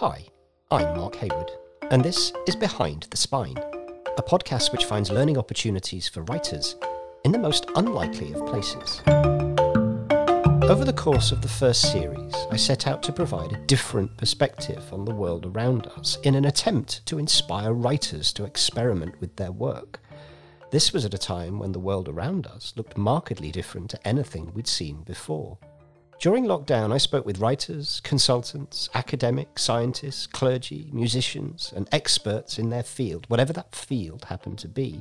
Hi, I'm Mark Hayward, and this is Behind the Spine, a podcast which finds learning opportunities for writers in the most unlikely of places. Over the course of the first series, I set out to provide a different perspective on the world around us in an attempt to inspire writers to experiment with their work. This was at a time when the world around us looked markedly different to anything we'd seen before. During lockdown, I spoke with writers, consultants, academics, scientists, clergy, musicians, and experts in their field, whatever that field happened to be.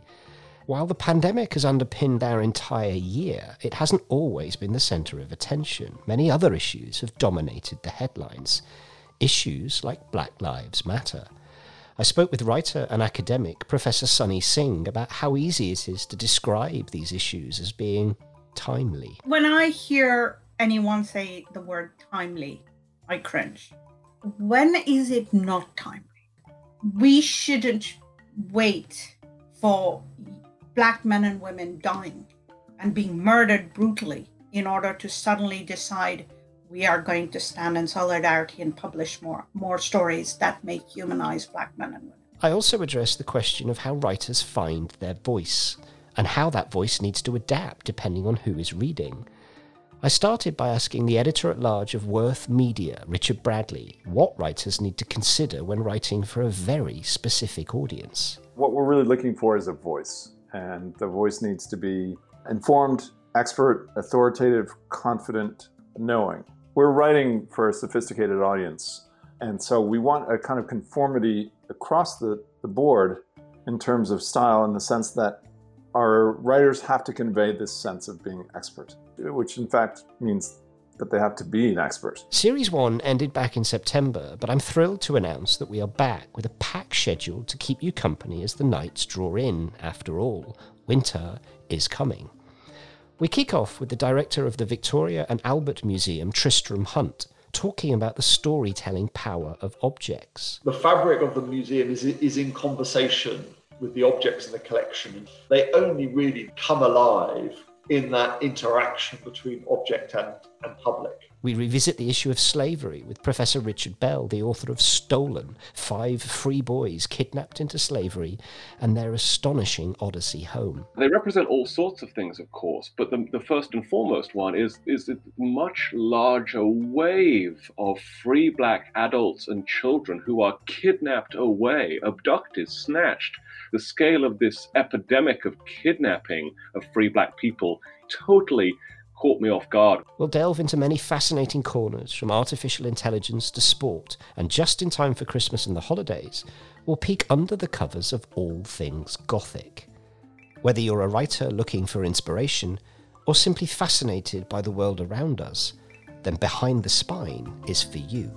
While the pandemic has underpinned our entire year, it hasn't always been the centre of attention. Many other issues have dominated the headlines. Issues like Black Lives Matter. I spoke with writer and academic Professor Sunny Singh about how easy it is to describe these issues as being timely. When I hear anyone say the word timely, I cringe. When is it not timely? We shouldn't wait for black men and women dying and being murdered brutally in order to suddenly decide we are going to stand in solidarity and publish more more stories that make humanize black men and women. I also address the question of how writers find their voice and how that voice needs to adapt depending on who is reading. I started by asking the editor at large of Worth Media, Richard Bradley, what writers need to consider when writing for a very specific audience. What we're really looking for is a voice, and the voice needs to be informed, expert, authoritative, confident, knowing. We're writing for a sophisticated audience, and so we want a kind of conformity across the, the board in terms of style in the sense that our writers have to convey this sense of being expert, which in fact means that they have to be an expert. Series 1 ended back in September, but I'm thrilled to announce that we are back with a packed schedule to keep you company as the nights draw in. After all, winter is coming. We kick off with the director of the Victoria and Albert Museum, Tristram Hunt, talking about the storytelling power of objects. The fabric of the museum is, is in conversation with the objects in the collection. They only really come alive in that interaction between object and, and public. We revisit the issue of slavery with Professor Richard Bell, the author of Stolen Five Free Boys Kidnapped into Slavery and Their Astonishing Odyssey Home. They represent all sorts of things, of course, but the, the first and foremost one is, is a much larger wave of free black adults and children who are kidnapped away, abducted, snatched. The scale of this epidemic of kidnapping of free black people totally caught me off guard. We'll delve into many fascinating corners, from artificial intelligence to sport, and just in time for Christmas and the holidays, we'll peek under the covers of all things Gothic. Whether you're a writer looking for inspiration, or simply fascinated by the world around us, then Behind the Spine is for you.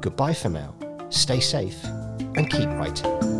Goodbye for now, stay safe, and keep writing.